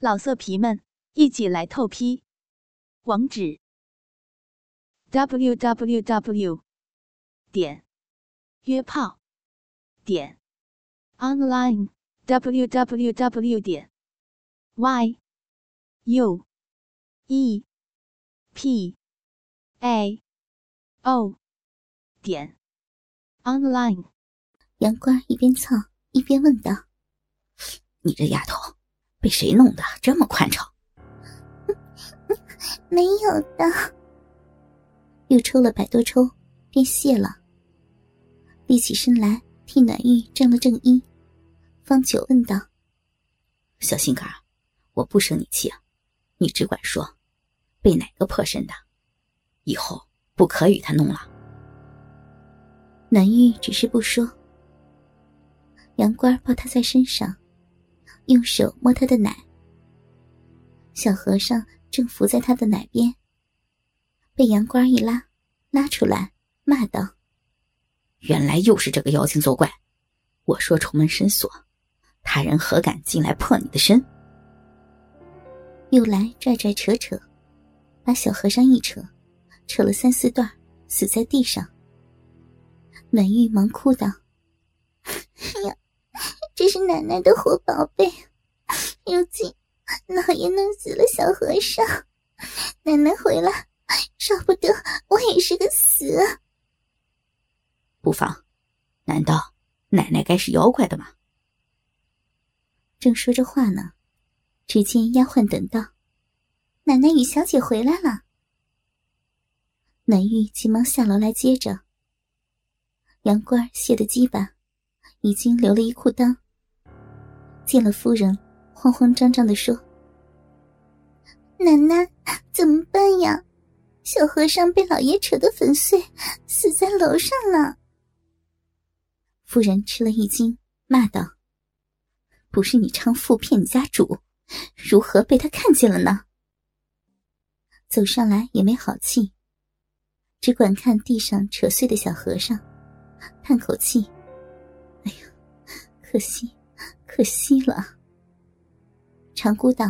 老色皮们，一起来透批！网址：w w w 点约炮点 online w w w 点 y u e p a o 点 online。杨官一边蹭一边问道：“你这丫头！”被谁弄得这么宽敞？没有的。又抽了百多抽，便谢了。立起身来替暖玉正了正衣，方九问道：“小心肝，我不生你气啊，你只管说，被哪个破身的？以后不可与他弄了。”暖玉只是不说。杨官抱他在身上。用手摸他的奶，小和尚正伏在他的奶边，被杨官一拉，拉出来，骂道：“原来又是这个妖精作怪！我说重门深锁，他人何敢进来破你的身？”又来拽拽扯扯，把小和尚一扯，扯了三四段，死在地上。暖玉忙哭道：“哎呀！”这是奶奶的活宝贝，如今老爷弄死了小和尚，奶奶回来，少不得我也是个死。不妨，难道奶奶该是妖怪的吗？正说着话呢，只见丫鬟等道：“奶奶与小姐回来了。”南玉急忙下楼来接着。杨官卸的鸡巴，已经流了一裤裆。见了夫人，慌慌张张的说：“奶奶，怎么办呀？小和尚被老爷扯得粉碎，死在楼上了。”夫人吃了一惊，骂道：“不是你娼妇骗你家主，如何被他看见了呢？”走上来也没好气，只管看地上扯碎的小和尚，叹口气：“哎呀，可惜。”可惜了，长姑道：“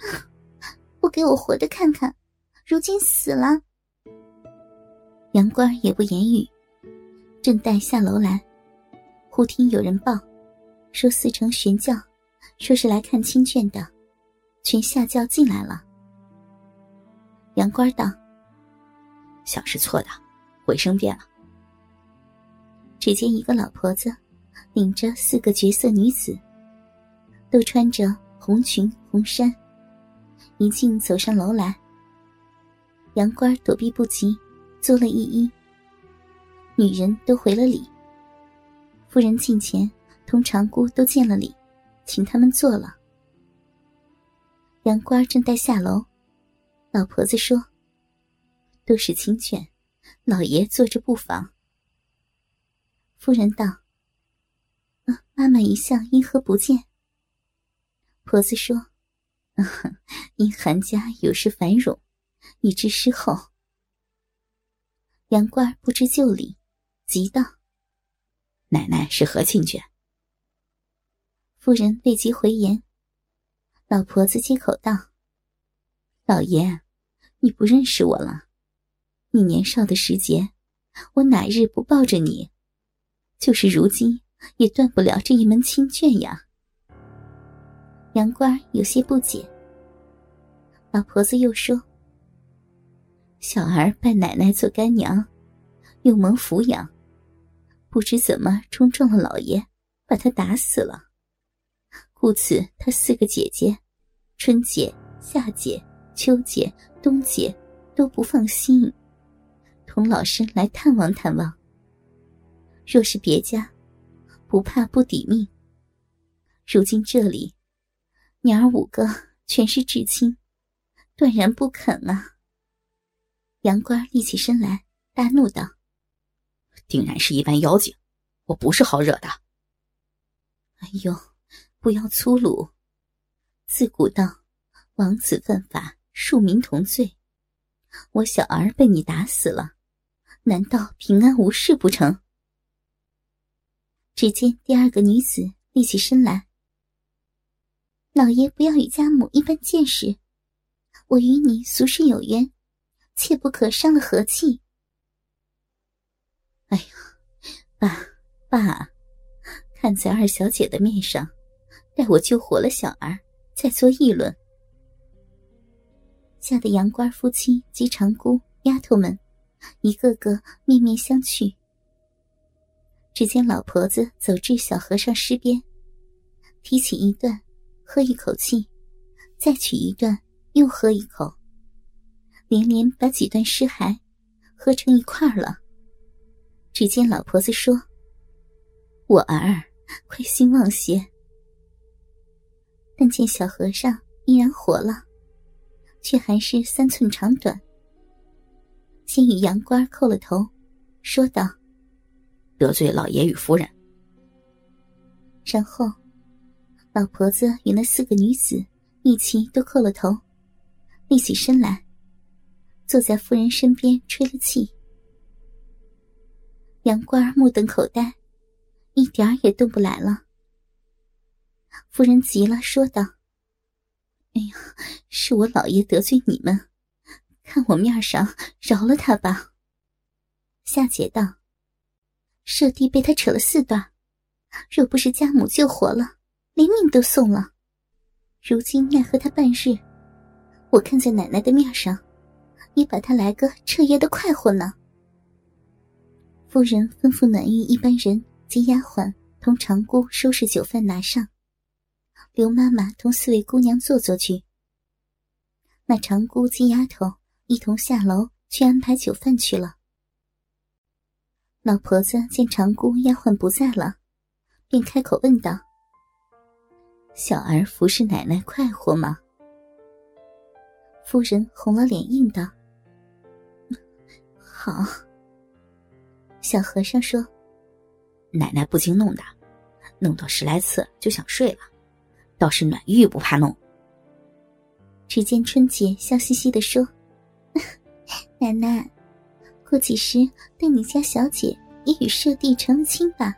不给我活的看看，如今死了。”杨官也不言语，正待下楼来，忽听有人报，说四城玄教，说是来看亲眷的，全下轿进来了。杨官道：“想是错的，回声变了。”只见一个老婆子。领着四个绝色女子，都穿着红裙红衫，一径走上楼来。杨官躲避不及，作了一揖。女人都回了礼。夫人近前同长姑都见了礼，请他们坐了。杨官正待下楼，老婆子说：“都是亲眷，老爷坐着不妨。”夫人道。妈妈一向因何不见？婆子说：“ 因韩家有失繁荣，你知失后。”杨官不知就里，急道：“奶奶是何亲眷？”夫人未及回言，老婆子接口道：“老爷，你不认识我了。你年少的时节，我哪日不抱着你？就是如今。”也断不了这一门亲眷呀。杨官有些不解。老婆子又说：“小儿拜奶奶做干娘，又蒙抚养，不知怎么冲撞了老爷，把他打死了。故此，他四个姐姐，春姐、夏姐、秋姐、冬姐都不放心，同老身来探望探望。若是别家。”不怕不抵命。如今这里，娘儿五个全是至亲，断然不肯啊！杨官立起身来，大怒道：“定然是一般妖精，我不是好惹的。”哎呦，不要粗鲁！自古道，王子犯法，庶民同罪。我小儿被你打死了，难道平安无事不成？只见第二个女子立起身来，老爷不要与家母一般见识，我与你俗世有缘，切不可伤了和气。哎呀，爸爸，看在二小姐的面上，待我救活了小儿，再做议论。吓得杨官夫妻及长姑丫头们，一个个面面相觑。只见老婆子走至小和尚尸边，提起一段。喝一口气，再取一段，又喝一口，连连把几段尸骸喝成一块了。只见老婆子说：“我儿，快兴旺些。”但见小和尚依然活了，却还是三寸长短。先与杨官叩了头，说道：“得罪老爷与夫人。”然后。老婆子与那四个女子一起都叩了头，立起身来，坐在夫人身边吹了气。杨官儿目瞪口呆，一点儿也动不来了。夫人急了，说道：“哎呀，是我老爷得罪你们，看我面上饶了他吧。”夏姐道：“舍弟被他扯了四段，若不是家母救活了。”连命都送了，如今奈何他半日，我看在奶奶的面上，也把他来个彻夜的快活呢。夫人吩咐暖玉一班人及丫鬟同长姑收拾酒饭拿上，刘妈妈同四位姑娘坐坐去。那长姑及丫头一同下楼去安排酒饭去了。老婆子见长姑丫鬟不在了，便开口问道。小儿服侍奶奶快活吗？夫人红了脸应道：“好。”小和尚说：“奶奶不经弄的，弄到十来次就想睡了，倒是暖玉不怕弄。”只见春姐笑嘻嘻的说：“ 奶奶，过几时待你家小姐也与舍弟成了亲吧，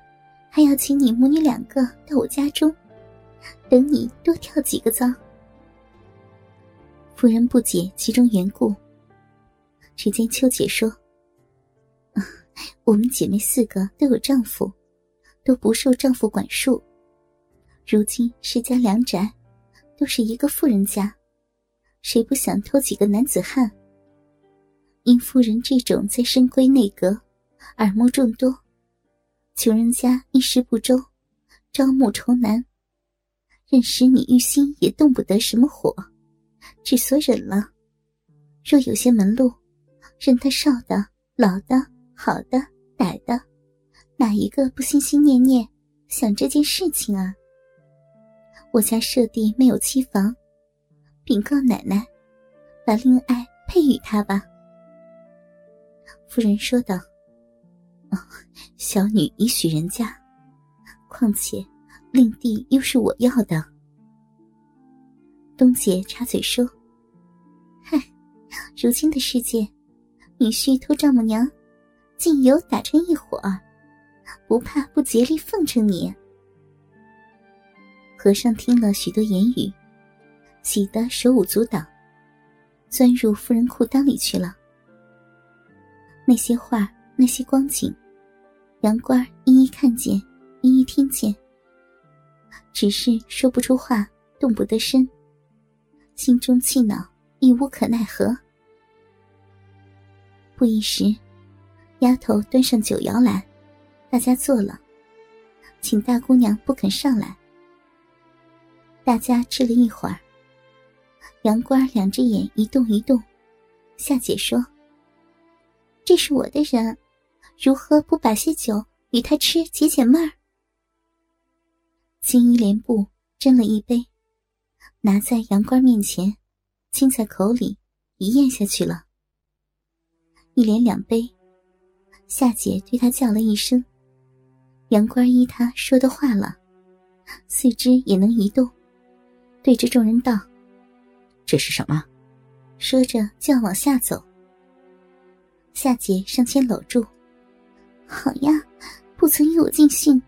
还要请你母女两个到我家中。”等你多跳几个糟。夫人不解其中缘故。只见秋姐说：“我们姐妹四个都有丈夫，都不受丈夫管束。如今世家良宅，都是一个富人家，谁不想偷几个男子汉？因夫人这种在深闺内阁，耳目众多，穷人家衣食不周，招募愁难。”任使你玉心也动不得什么火，只所忍了。若有些门路，任他少的、老的、好的、歹的，哪一个不心心念念想这件事情啊？我家舍弟没有妻房，禀告奶奶，把令爱配与他吧。夫人说道：“哦，小女已许人家，况且……”令弟又是我要的，东姐插嘴说：“嗨，如今的世界，女婿偷丈母娘，竟有打成一伙儿，不怕不竭力奉承你。”和尚听了许多言语，喜得手舞足蹈，钻入夫人裤裆里去了。那些话，那些光景，杨官一一看见，一一听见。只是说不出话，动不得身，心中气恼，亦无可奈何。不一时，丫头端上酒肴来，大家坐了，请大姑娘不肯上来。大家吃了一会儿，杨官两只眼一动一动，夏姐说：“这是我的人，如何不把些酒与他吃解解闷儿？”青衣莲布斟了一杯，拿在杨官面前，亲在口里，一咽下去了。一连两杯，夏姐对他叫了一声，杨官依他说的话了，四肢也能移动，对着众人道：“这是什么？”说着就要往下走。夏姐上前搂住：“好呀，不曾与我尽兴，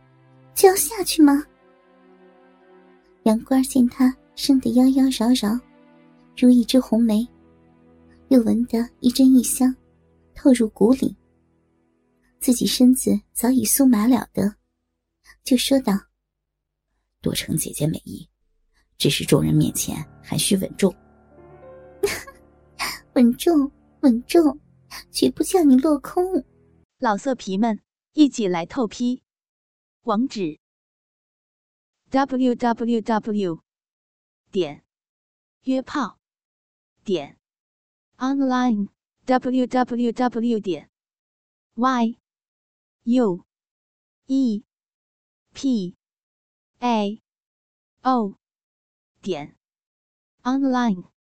就要下去吗？”杨官见他生得妖妖娆娆，如一枝红梅，又闻得一针一香，透入骨里。自己身子早已酥麻了得，就说道：“多承姐姐美意，只是众人面前还需稳重。稳重，稳重，绝不叫你落空。”老色皮们，一起来透批！网址：w w w 点约炮点 online w w w 点 y u e p a o 点 online。